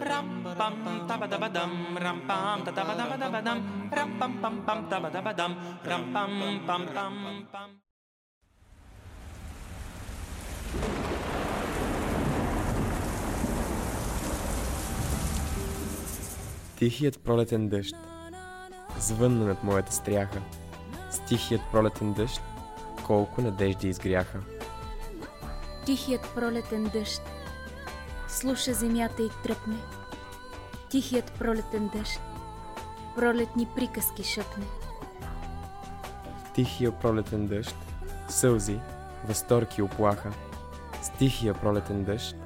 Pam tabadabadam ram pam tabadabadabadam ram pam pam pam tabadabadam ram pam pam pam pam Тихият пролетен дъжд звънна над моята стряха. С тихият пролетен дъжд колко надежди изгряха. Тихият пролетен дъжд слуша земята и тръпне. Тихият пролетен дъжд пролетни приказки шъпне. Тихия пролетен дъжд сълзи, възторг и оплаха. С тихия пролетен дъжд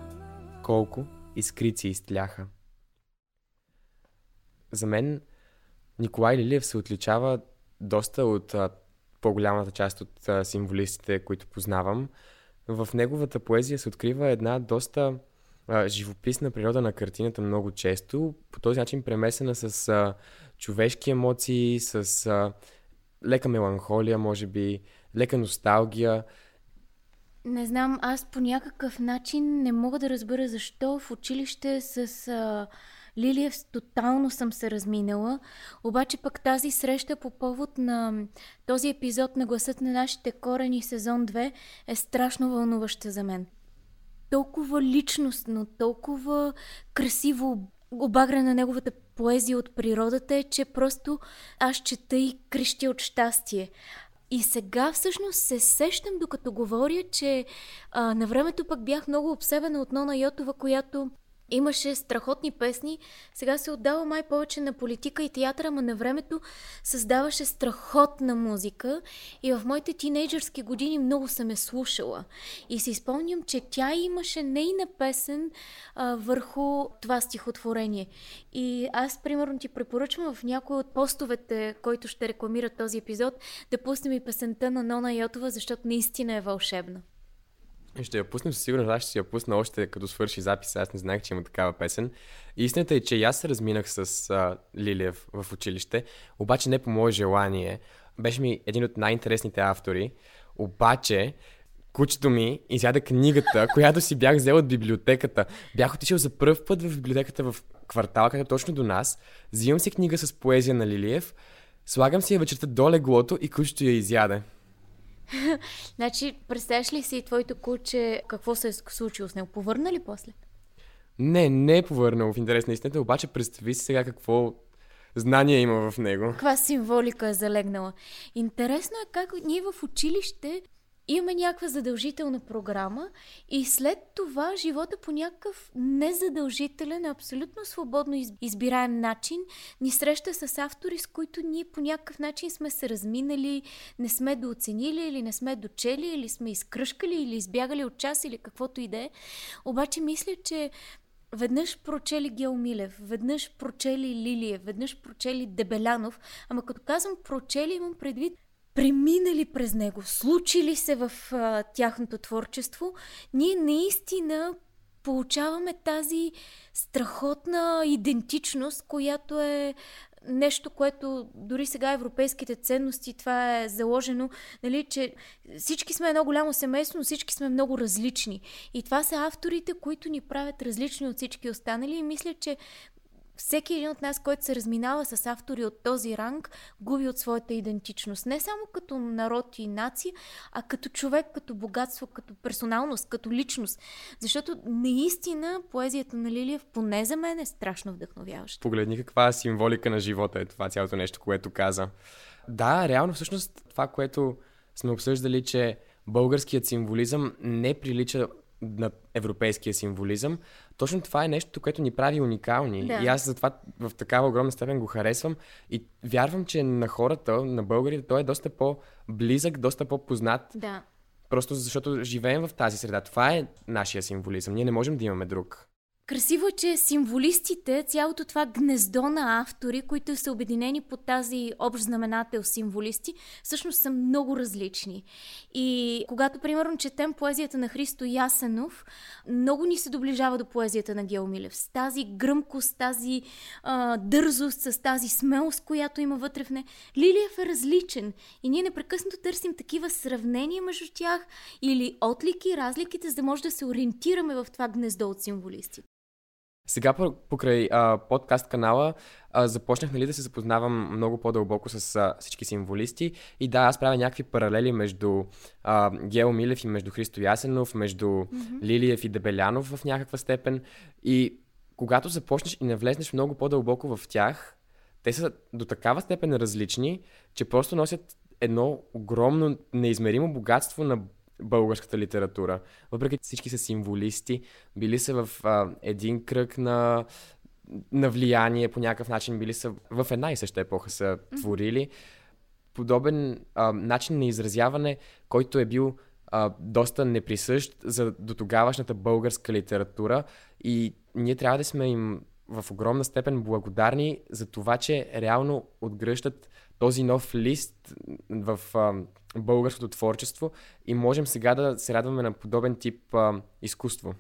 колко искрици изтляха. За мен Николай Лилиев се отличава доста от а, по-голямата част от а, символистите, които познавам. В неговата поезия се открива една доста а, живописна природа на картината много често, по този начин премесена с а, човешки емоции, с а, лека меланхолия, може би, лека носталгия. Не знам, аз по някакъв начин не мога да разбера защо в училище с а, Лилиев тотално съм се разминала, обаче пък тази среща по повод на този епизод на гласът на нашите корени сезон 2 е страшно вълнуваща за мен. Толкова личностно, толкова красиво обагра на неговата поезия от природата е, че просто аз чета и крещя от щастие. И сега всъщност се сещам, докато говоря, че на времето пък бях много обсебена от Нона Йотова, която Имаше страхотни песни, сега се отдава май повече на политика и театъра, но на времето създаваше страхотна музика и в моите тинейджърски години много съм я слушала. И си спомням, че тя имаше нейна песен а, върху това стихотворение. И аз, примерно, ти препоръчвам в някой от постовете, който ще рекламира този епизод, да пуснем и песента на Нона Йотова, защото наистина е вълшебна. Ще я пуснем със сигурност, аз ще си я пусна още като свърши запис, аз не знаех, че има такава песен. Истината е, че аз се разминах с а, Лилиев в училище, обаче не по мое желание. Беше ми един от най-интересните автори, обаче кучето ми изяда книгата, която си бях взел от библиотеката. Бях отишъл за първ път в библиотеката в квартала, където точно до нас. Взимам си книга с поезия на Лилиев, слагам си я вечерта до леглото и кучето я изяде. значи, представяш ли си твоето куче какво се е случило с него? Повърна ли после? Не, не е повърнал в интерес на истината, обаче представи си сега какво знание има в него. Каква символика е залегнала. Интересно е как ние в училище имаме някаква задължителна програма и след това живота по някакъв незадължителен, абсолютно свободно избираем начин ни среща с автори, с които ние по някакъв начин сме се разминали, не сме дооценили или не сме дочели, или сме изкръшкали, или избягали от час, или каквото и да е. Обаче мисля, че веднъж прочели Геомилев, веднъж прочели Лилиев, веднъж прочели Дебелянов, ама като казвам прочели, имам предвид преминали през него, случили се в а, тяхното творчество, ние наистина получаваме тази страхотна идентичност, която е нещо, което дори сега европейските ценности, това е заложено, нали, че всички сме едно голямо семейство, но всички сме много различни. И това са авторите, които ни правят различни от всички останали и мисля, че всеки един от нас, който се разминава с автори от този ранг, губи от своята идентичност. Не само като народ и нация, а като човек, като богатство, като персоналност, като личност. Защото наистина поезията на Лилиев, поне за мен, е страшно вдъхновяваща. Погледни каква символика на живота е това цялото нещо, което каза. Да, реално всъщност това, което сме обсъждали, че българският символизъм не прилича на европейския символизъм. Точно това е нещо, което ни прави уникални. Да. И аз затова в такава огромна степен го харесвам. И вярвам, че на хората, на българите, той е доста по-близък, доста по-познат. Да. Просто защото живеем в тази среда. Това е нашия символизъм. Ние не можем да имаме друг. Красиво е, че символистите, цялото това гнездо на автори, които са обединени под тази общ знаменател символисти, всъщност са много различни. И когато, примерно, четем поезията на Христо Ясенов, много ни се доближава до поезията на Геомилев. С тази гръмкост, тази а, дързост, с тази смелост, която има вътре в не. Лилиев е различен и ние непрекъснато търсим такива сравнения между тях или отлики, разликите, за да може да се ориентираме в това гнездо от символисти. Сега покрай а, подкаст канала а, започнах нали, да се запознавам много по-дълбоко с а, всички символисти и да, аз правя някакви паралели между а, Гео Милев и между Христо Ясенов, между mm-hmm. Лилиев и Дебелянов в някаква степен и когато започнеш и навлезнеш много по-дълбоко в тях, те са до такава степен различни, че просто носят едно огромно, неизмеримо богатство на българската литература. Въпреки всички са символисти, били са в а, един кръг на, на влияние по някакъв начин, били са в една и съща епоха са творили. Подобен а, начин на изразяване, който е бил а, доста неприсъщ за до тогавашната българска литература и ние трябва да сме им в огромна степен благодарни за това, че реално отгръщат този нов лист в а, българското творчество и можем сега да се радваме на подобен тип а, изкуство.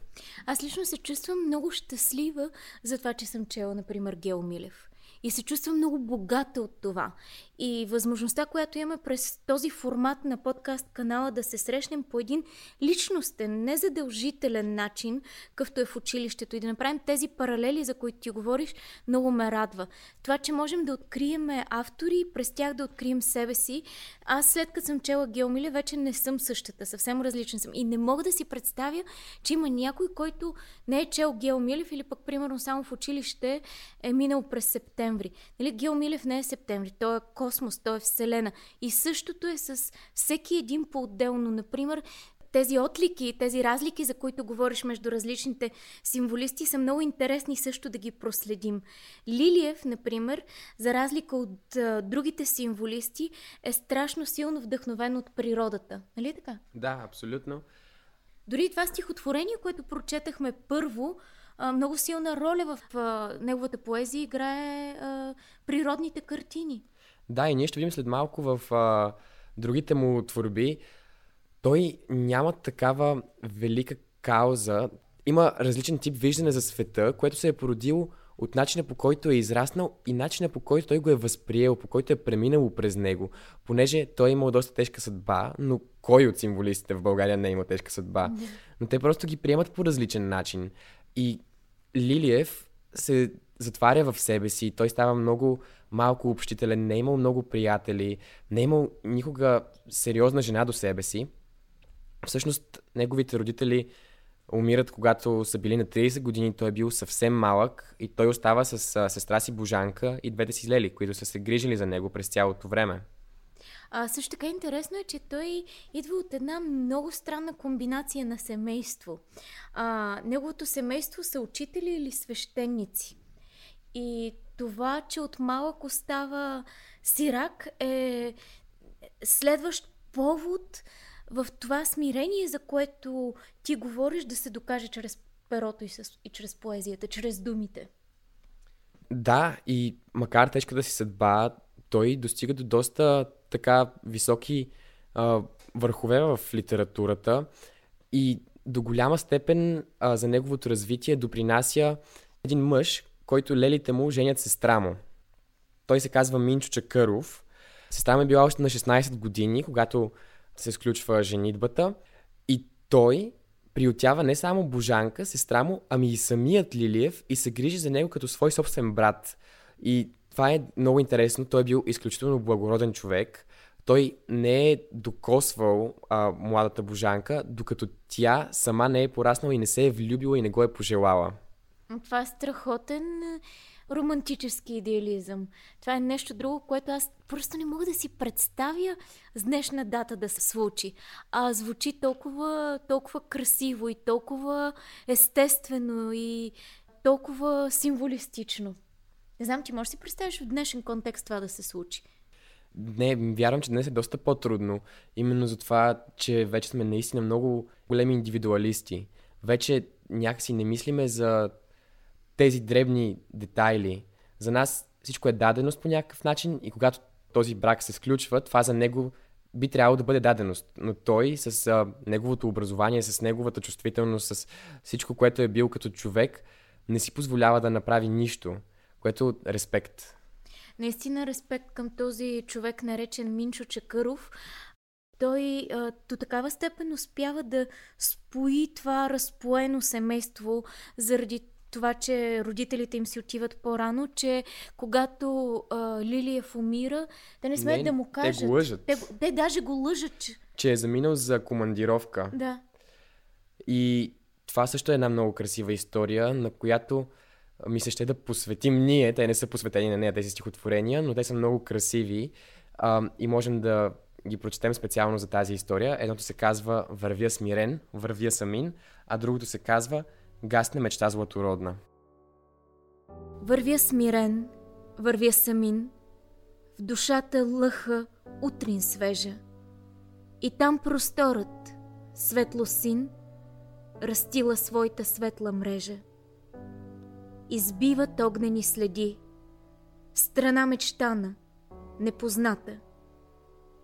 Аз лично се чувствам много щастлива за това, че съм чела, например, Гео Милев и се чувствам много богата от това. И възможността, която имаме през този формат на подкаст канала да се срещнем по един личностен, незадължителен начин, какъвто е в училището и да направим тези паралели, за които ти говориш, много ме радва. Това, че можем да открием автори и през тях да открием себе си. Аз след като съм чела Геомиле, вече не съм същата, съвсем различна съм. И не мога да си представя, че има някой, който не е чел Геомилев или пък примерно само в училище е минал през септември. Нали, Геомилев не е септември, той е космос, той е Вселена. И същото е с всеки един по-отделно. Например, тези отлики, тези разлики, за които говориш между различните символисти, са много интересни също да ги проследим. Лилиев, например, за разлика от а, другите символисти, е страшно силно вдъхновен от природата. Нали така? Да, абсолютно. Дори това стихотворение, което прочетахме първо, а, много силна роля в а, неговата поезия играе а, природните картини. Да, и ние ще видим след малко в а, другите му творби. Той няма такава велика кауза. Има различен тип виждане за света, което се е породило от начина по който е израснал и начина по който той го е възприел, по който е преминало през него. Понеже той е имал доста тежка съдба, но кой от символистите в България не е имал тежка съдба? Но те просто ги приемат по различен начин. И Лилиев се затваря в себе си, той става много малко общителен, не е имал много приятели, не е имал никога сериозна жена до себе си. Всъщност, неговите родители умират, когато са били на 30 години, той е бил съвсем малък и той остава с сестра си Божанка и двете си лели, които са се грижили за него през цялото време. А, също така интересно е, че той идва от една много странна комбинация на семейство. А, неговото семейство са учители или свещеници. И това, че от малък остава сирак е следващ повод в това смирение, за което ти говориш да се докаже чрез перото и, с, и чрез поезията, чрез думите. Да, и макар тежка да си съдба, той достига до доста така високи а, върхове в литературата и до голяма степен а, за неговото развитие допринася един мъж, който лелите му женят сестра му. Той се казва Минчо Чакъров. Сестра му е била още на 16 години, когато се сключва женитбата. И той приютява не само Божанка, сестра му, ами и самият Лилиев и се грижи за него като свой собствен брат. И това е много интересно. Той е бил изключително благороден човек. Той не е докосвал а, младата Божанка, докато тя сама не е пораснала и не се е влюбила и не го е пожелала. Това е страхотен е, романтически идеализъм. Това е нещо друго, което аз просто не мога да си представя с днешна дата да се случи. А звучи толкова, толкова красиво и толкова естествено и толкова символистично. Не знам, ти можеш да си представиш в днешен контекст това да се случи. Не, вярвам, че днес е доста по-трудно. Именно за това, че вече сме наистина много големи индивидуалисти. Вече някакси не мислиме за тези дребни детайли. За нас всичко е даденост по някакъв начин и когато този брак се сключва, това за него би трябвало да бъде даденост. Но той с а, неговото образование, с неговата чувствителност, с всичко, което е бил като човек, не си позволява да направи нищо, което е респект. Наистина респект към този човек, наречен Минчо Чакъров. Той а, до такава степен успява да спои това разпоено семейство заради това, че родителите им си отиват по-рано, че когато а, Лилиев умира, те не смеят Не, да му те кажат. го лъжат. Те, те даже го лъжат, че... Че е заминал за командировка. Да. И това също е една много красива история, на която ми се ще да посветим ние. Те не са посветени на нея тези стихотворения, но те са много красиви а, и можем да ги прочетем специално за тази история. Едното се казва Вървя смирен, вървя самин, а другото се казва Гасне мечта златородна. Вървя смирен, вървя самин, в душата лъха утрин свежа. И там просторът, светло син, растила своята светла мрежа. Избиват огнени следи, страна мечтана, непозната,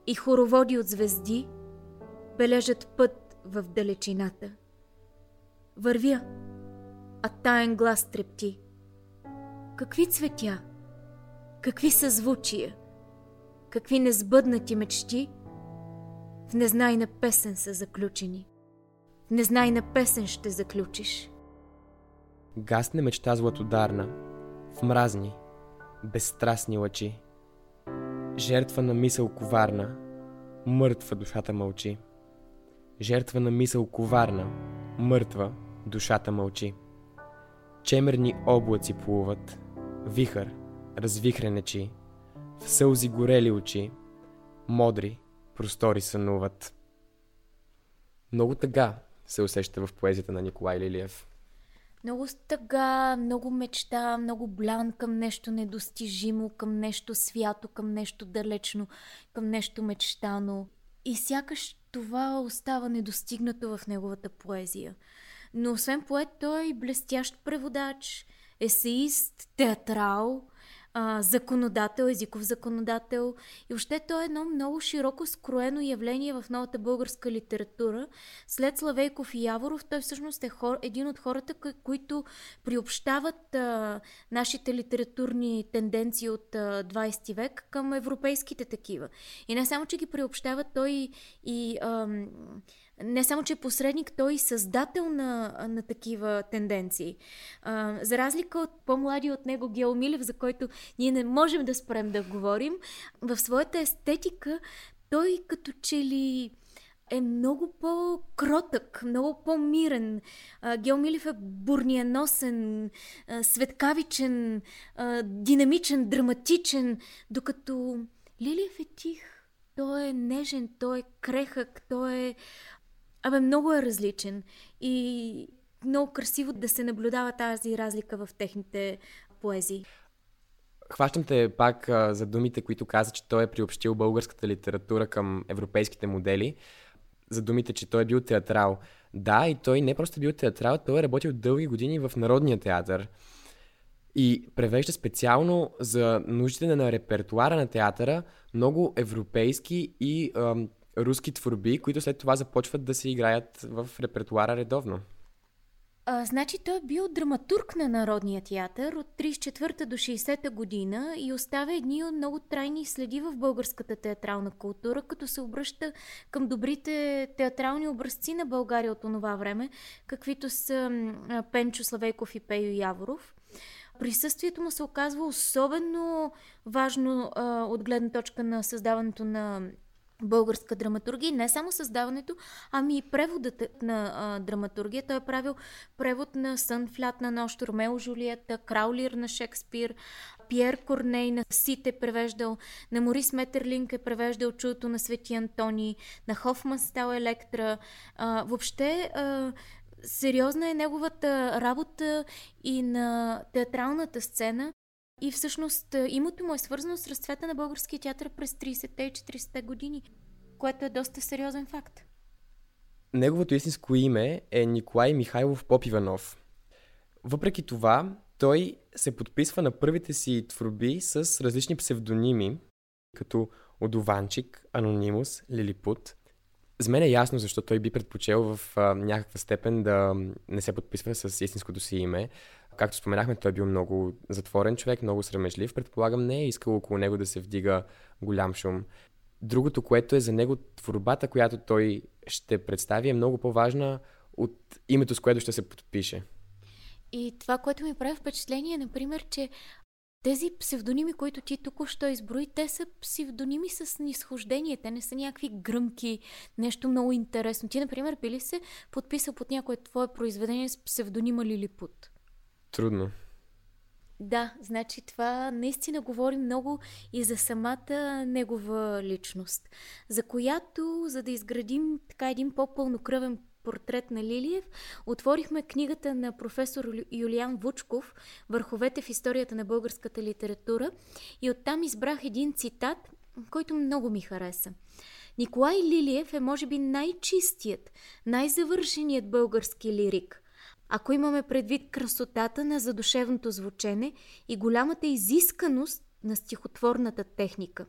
и хороводи от звезди бележат път в далечината. Вървя, а таен глас трепти. Какви цветя, какви съзвучия, какви незбъднати мечти в незнайна песен са заключени. В незнайна песен ще заключиш. Гасне мечта златодарна, в мразни, безстрастни лъчи. Жертва на мисъл коварна, мъртва душата мълчи. Жертва на мисъл коварна, мъртва душата мълчи. Чемерни облаци плуват, вихър, развихренечи, в сълзи горели очи, модри простори сънуват. Много тъга се усеща в поезията на Николай Лилиев. Много стъга, много мечта, много блян към нещо недостижимо, към нещо свято, към нещо далечно, към нещо мечтано. И сякаш това остава недостигнато в неговата поезия. Но освен поет, той е блестящ преводач, есеист, театрал, а, законодател, езиков законодател. И въобще той е едно много широко скроено явление в новата българска литература. След Славейков и Яворов, той всъщност е хор, един от хората, кои- които приобщават а, нашите литературни тенденции от а, 20 век към европейските такива. И не само, че ги приобщава, той и, и ам, не само, че е посредник, той е създател на, на такива тенденции. А, за разлика от по-млади от него Гео за който ние не можем да спрем да говорим, в своята естетика той като че ли е много по-кротък, много по-мирен. А, Гео Милев е бурниеносен, а, светкавичен, динамичен, драматичен, докато Лилиев е тих. Той е нежен, той е крехък, той е... Абе, много е различен. И много красиво да се наблюдава тази разлика в техните поезии. Хващам те пак а, за думите, които каза, че той е приобщил българската литература към европейските модели. За думите, че той е бил театрал. Да, и той не просто е бил театрал, той е работил дълги години в Народния театър. И превежда специално за нуждите на репертуара на театъра много европейски и ам, руски творби, които след това започват да се играят в репертуара редовно. А, значи той е бил драматург на Народния театър от 34-та до 60-та година и оставя едни от много трайни следи в българската театрална култура, като се обръща към добрите театрални образци на България от това време, каквито са Пенчо Славейков и Пейо Яворов. Присъствието му се оказва особено важно а, от гледна точка на създаването на българска драматургия. Не само създаването, ами и преводът на а, драматургия. Той е правил превод на Сън в лятна нощ, Ромео Жулиета, Краулир на Шекспир, Пьер Корней на Сит е превеждал, на Морис Метерлинг е превеждал Чудото на Свети Антони, на Хофман стал Електра. А, въобще а, сериозна е неговата работа и на театралната сцена. И всъщност а, името му е свързано с разцвета на българския театър през 30-те и 40-те години, което е доста сериозен факт. Неговото истинско име е Николай Михайлов Попиванов. Въпреки това, той се подписва на първите си творби с различни псевдоними, като Одованчик, Анонимус, Лилипут. За мен е ясно защо той би предпочел в а, някаква степен да не се подписва с истинското си име. Както споменахме, той е бил много затворен човек, много срамежлив. Предполагам, не е искал около него да се вдига голям шум. Другото, което е за него творбата, която той ще представи, е много по-важна от името, с което ще се подпише. И това, което ми прави впечатление, например, че тези псевдоними, които ти току-що изброи, те са псевдоними с нисхождение. Те не са някакви гръмки, нещо много интересно. Ти, например, би ли се подписал под някое твое произведение с псевдонима Лилипут? Трудно. Да, значи това наистина говори много и за самата негова личност, за която, за да изградим така един по-пълнокръвен портрет на Лилиев, отворихме книгата на професор Юлиан Вучков «Върховете в историята на българската литература» и оттам избрах един цитат, който много ми хареса. Николай Лилиев е може би най-чистият, най-завършеният български лирик. Ако имаме предвид красотата на задушевното звучене и голямата изисканост на стихотворната техника.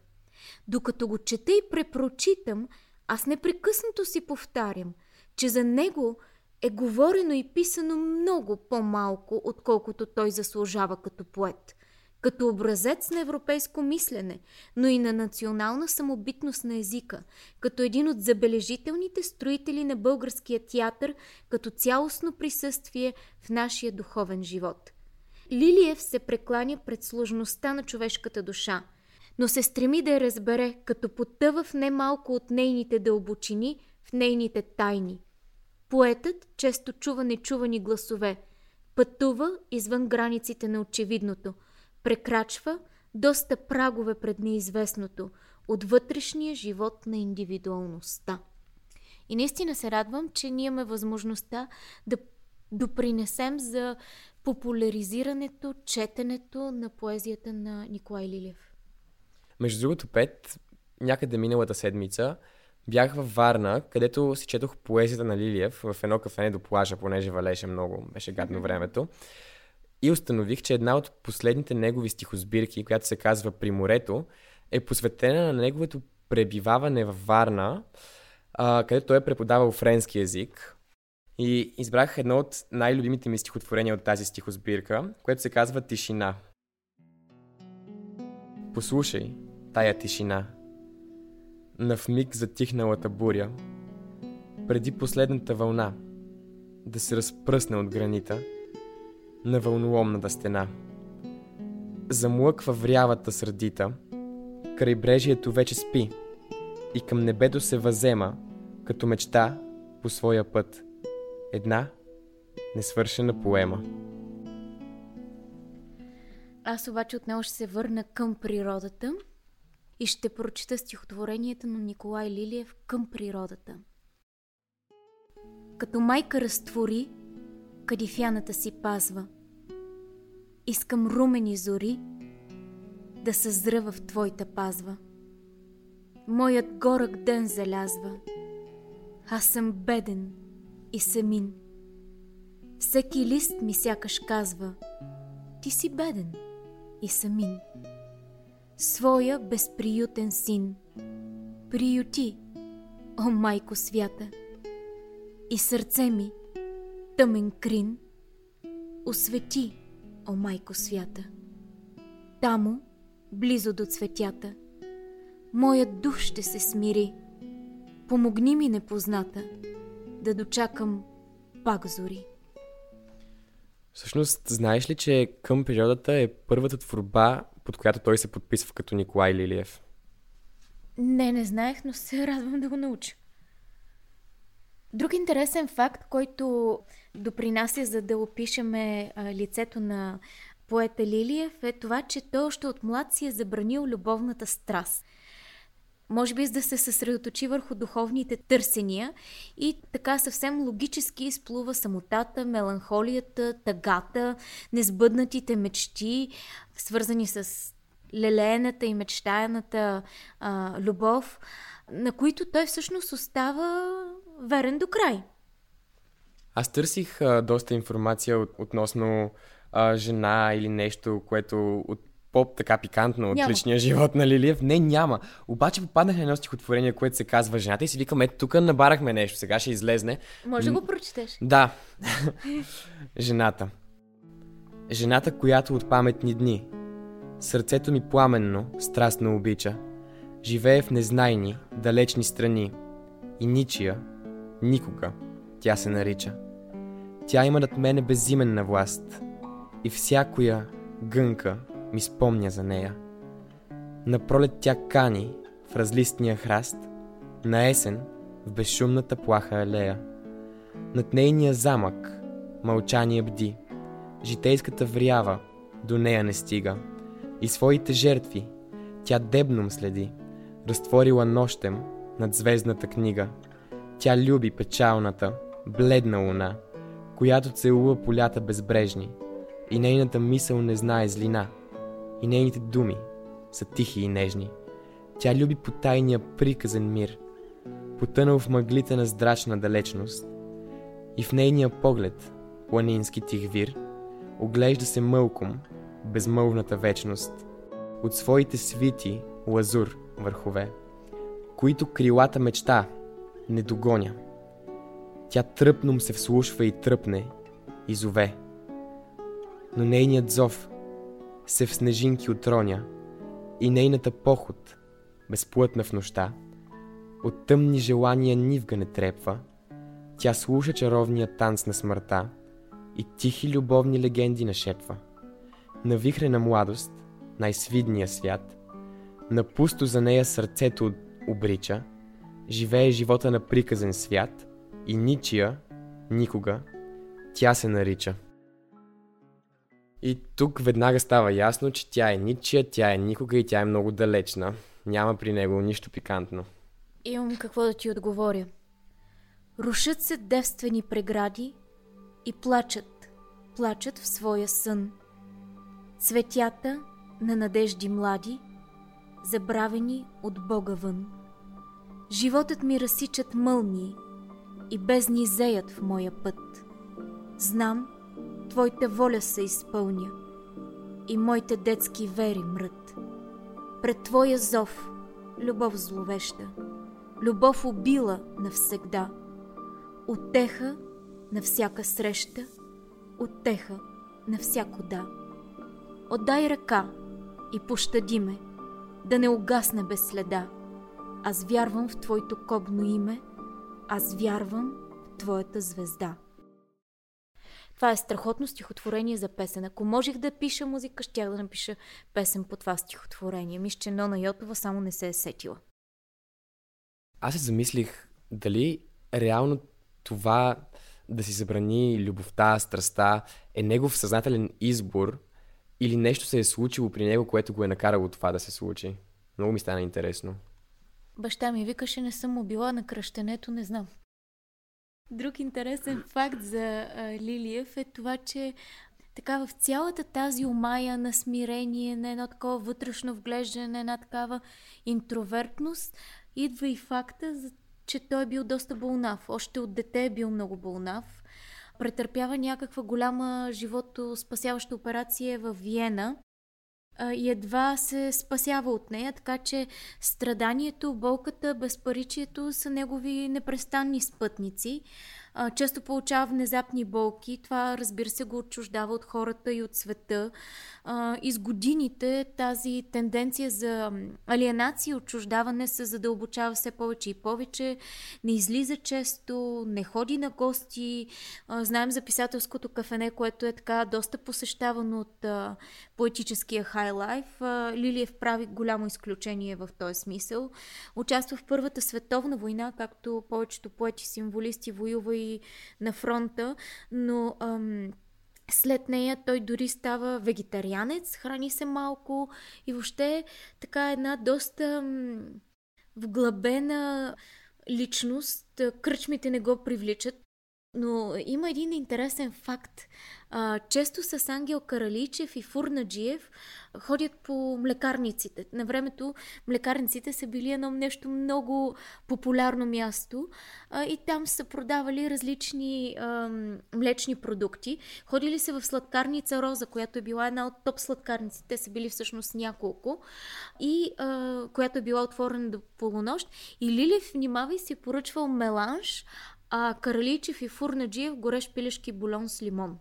Докато го чета и препрочитам, аз непрекъснато си повтарям – че за него е говорено и писано много по-малко, отколкото той заслужава като поет, като образец на европейско мислене, но и на национална самобитност на езика, като един от забележителните строители на българския театър, като цялостно присъствие в нашия духовен живот. Лилиев се прекланя пред сложността на човешката душа, но се стреми да я разбере, като потъва в немалко от нейните дълбочини, в нейните тайни – Поетът често чува нечувани гласове, пътува извън границите на очевидното, прекрачва доста прагове пред неизвестното от вътрешния живот на индивидуалността. И наистина се радвам, че ние имаме възможността да допринесем за популяризирането, четенето на поезията на Николай Лилев. Между другото, Пет, някъде миналата седмица Бях във Варна, където си четох поезията на Лилиев в едно кафене до плажа, понеже валеше много, беше гадно времето. И установих, че една от последните негови стихосбирки, която се казва При морето, е посветена на неговото пребиваване във Варна, където той е преподавал френски язик. И избрах едно от най-любимите ми стихотворения от тази стихосбирка, което се казва Тишина. Послушай тая тишина – на вмиг затихналата буря, преди последната вълна да се разпръсне от гранита на вълноломната стена. Замлъква врявата сърдита, крайбрежието вече спи и към небето се възема, като мечта по своя път. Една несвършена поема. Аз обаче отново ще се върна към природата – и ще прочита стихотворението на Николай Лилиев към природата. Като майка разтвори, кадифяната си пазва. Искам румени зори да съзра в твоята пазва. Моят горък ден залязва. Аз съм беден и самин. Всеки лист ми сякаш казва Ти си беден и самин своя безприютен син. Приюти, о майко свята, и сърце ми, тъмен крин, освети, о майко свята. Тамо, близо до цветята, моят дух ще се смири. Помогни ми непозната, да дочакам пак зори. Всъщност, знаеш ли, че към природата е първата творба, под която той се подписва като Николай Лилиев? Не, не знаех, но се радвам да го науча. Друг интересен факт, който допринася за да опишеме лицето на поета Лилиев е това, че той още от млад си е забранил любовната страст – може би за да се съсредоточи върху духовните търсения и така съвсем логически изплува самотата, меланхолията, тъгата, несбъднатите мечти, свързани с лелеената и мечтаяната а, любов, на които той всъщност остава верен до край. Аз търсих а, доста информация от, относно а, жена или нещо, което от по-така пикантно от няма. личния живот на Лилиев. Не, няма. Обаче попаднах на едно стихотворение, което се казва Жената и си викам, ето тук набарахме нещо, сега ще излезне. Може да го прочетеш? Да. Жената. Жената, която от паметни дни сърцето ми пламенно, страстно обича, живее в незнайни, далечни страни и ничия, никога тя се нарича. Тя има над мене безименна власт и всякоя гънка ми спомня за нея. На пролет тя кани в разлистния храст, на есен в безшумната плаха алея. Над нейния замък мълчание бди, житейската врява до нея не стига и своите жертви тя дебном следи, разтворила нощем над звездната книга. Тя люби печалната, бледна луна, която целува полята безбрежни, и нейната мисъл не знае злина, и нейните думи са тихи и нежни. Тя люби потайния приказен мир, потънал в мъглите на здрачна далечност, и в нейния поглед, планински тих вир, оглежда се мълком безмълвната вечност, от своите свити лазур върхове, които крилата мечта не догоня. Тя тръпном се вслушва и тръпне, и зове. Но нейният зов се в снежинки отроня и нейната поход, безплътна в нощта, от тъмни желания нивга не трепва, тя слуша чаровния танц на смъртта и тихи любовни легенди нашепва. На вихрена младост, най-свидния свят, на пусто за нея сърцето обрича, живее живота на приказен свят и ничия, никога, тя се нарича. И тук веднага става ясно, че тя е ничия, тя е никога и тя е много далечна. Няма при него нищо пикантно. Имам какво да ти отговоря. Рушат се девствени прегради и плачат, плачат в своя сън. Цветята на надежди млади, забравени от Бога вън. Животът ми разсичат мълни и бездни зеят в моя път. Знам, Твоята воля се изпълня и моите детски вери мрът. Пред Твоя зов, любов зловеща, любов убила навсегда, отеха на всяка среща, отеха на всяко да. Отдай ръка и пощади ме, да не угасне без следа. Аз вярвам в Твоето кобно име, аз вярвам в Твоята звезда. Това е страхотно стихотворение за песен. Ако можех да пиша музика, щях да напиша песен по това стихотворение. Мисля, че Нона Йотова само не се е сетила. Аз се замислих дали реално това да си забрани любовта, страста е негов съзнателен избор или нещо се е случило при него, което го е накарало това да се случи. Много ми стана интересно. Баща ми викаше, не съм му била на кръщенето, не знам. Друг интересен факт за а, Лилиев е това, че така в цялата тази омая на смирение, на едно такова вътрешно вглеждане, на една такава интровертност, идва и факта, че той е бил доста болнав. Още от дете е бил много болнав. Претърпява някаква голяма живото спасяваща операция в Виена и едва се спасява от нея, така че страданието, болката, безпаричието са негови непрестанни спътници често получава внезапни болки. Това, разбира се, го отчуждава от хората и от света. А, и с годините тази тенденция за алиенация и отчуждаване се задълбочава все повече и повече. Не излиза често, не ходи на гости. Знаем за писателското кафене, което е така доста посещавано от поетическия хайлайф. Лилиев прави голямо изключение в този смисъл. Участва в Първата световна война, както повечето поети-символисти воюва и на фронта, но ам, след нея той дори става вегетарианец, храни се малко и въобще така една доста ам, вглъбена личност. Кръчмите не го привличат. Но има един интересен факт. А, често с Ангел Караличев и Фурнаджиев ходят по млекарниците. На времето млекарниците са били едно нещо много популярно място а, и там са продавали различни а, млечни продукти. Ходили се в сладкарница Роза, която е била една от топ сладкарниците. Те са били всъщност няколко и а, която е била отворена до полунощ. И Лилев, внимавай, си поръчвал меланж, а Караличев и Фурнаджиев горещ пилешки бульон с лимон.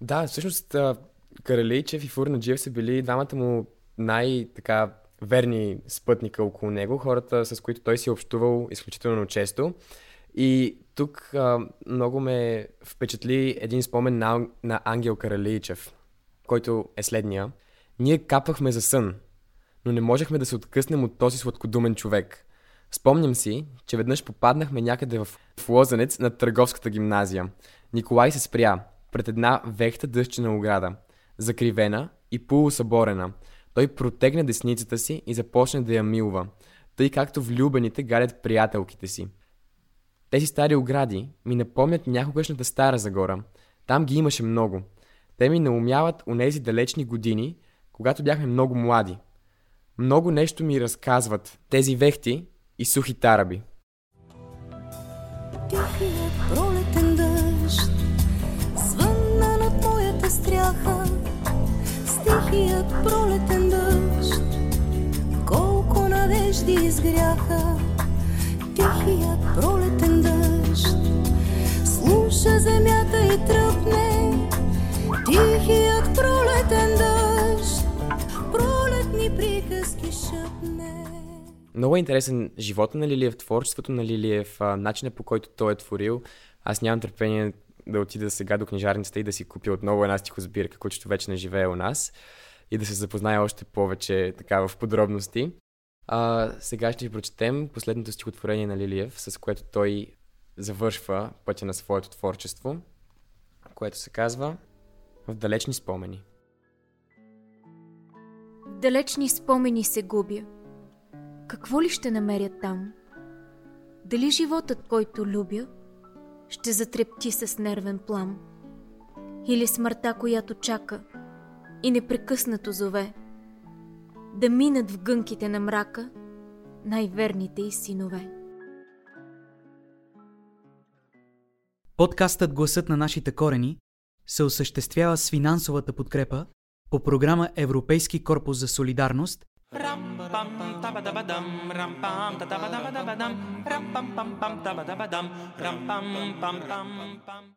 Да, всъщност Караличев и Фурнаджиев са били двамата му най-така верни спътника около него, хората с които той си е общувал изключително често. И тук а, много ме впечатли един спомен на, на Ангел Каралийчев, който е следния. Ние капвахме за сън, но не можехме да се откъснем от този сладкодумен човек. Спомням си, че веднъж попаднахме някъде в, в Лозенец на търговската гимназия. Николай се спря пред една вехта дъщина ограда, закривена и полусъборена. Той протегна десницата си и започна да я милва, тъй както влюбените гадят приятелките си. Тези стари огради ми напомнят някогашната стара Загора. Там ги имаше много. Те ми наумяват нези далечни години, когато бяхме много млади. Много нещо ми разказват тези вехти и сухи тараби. Тихият пролетен дъжд звънна над моята стряха. Стихият пролетен дъжд колко надежди изгряха. Тихият пролетен дъжд слуша земята и тръпне. Тихият пролетен дъжд Много е интересен живота на Лилиев, творчеството на Лилиев, а, начинът по който той е творил. Аз нямам търпение да отида сега до книжарницата и да си купя отново една стихосбирка, която вече не живее у нас и да се запозная още повече така в подробности. А, сега ще ви прочетем последното стихотворение на Лилиев, с което той завършва пътя на своето творчество, което се казва В далечни спомени. Далечни спомени се губя. Какво ли ще намеря там? Дали животът, който любя, ще затрепти с нервен плам? Или смъртта, която чака и непрекъснато зове? Да минат в гънките на мрака най-верните й синове. Подкастът Гласът на нашите корени се осъществява с финансовата подкрепа по програма Европейски корпус за солидарност Ram pam tabadabadam ram pam tabadabadam ram pam pam pam tabadabadam ram pam pam pam pam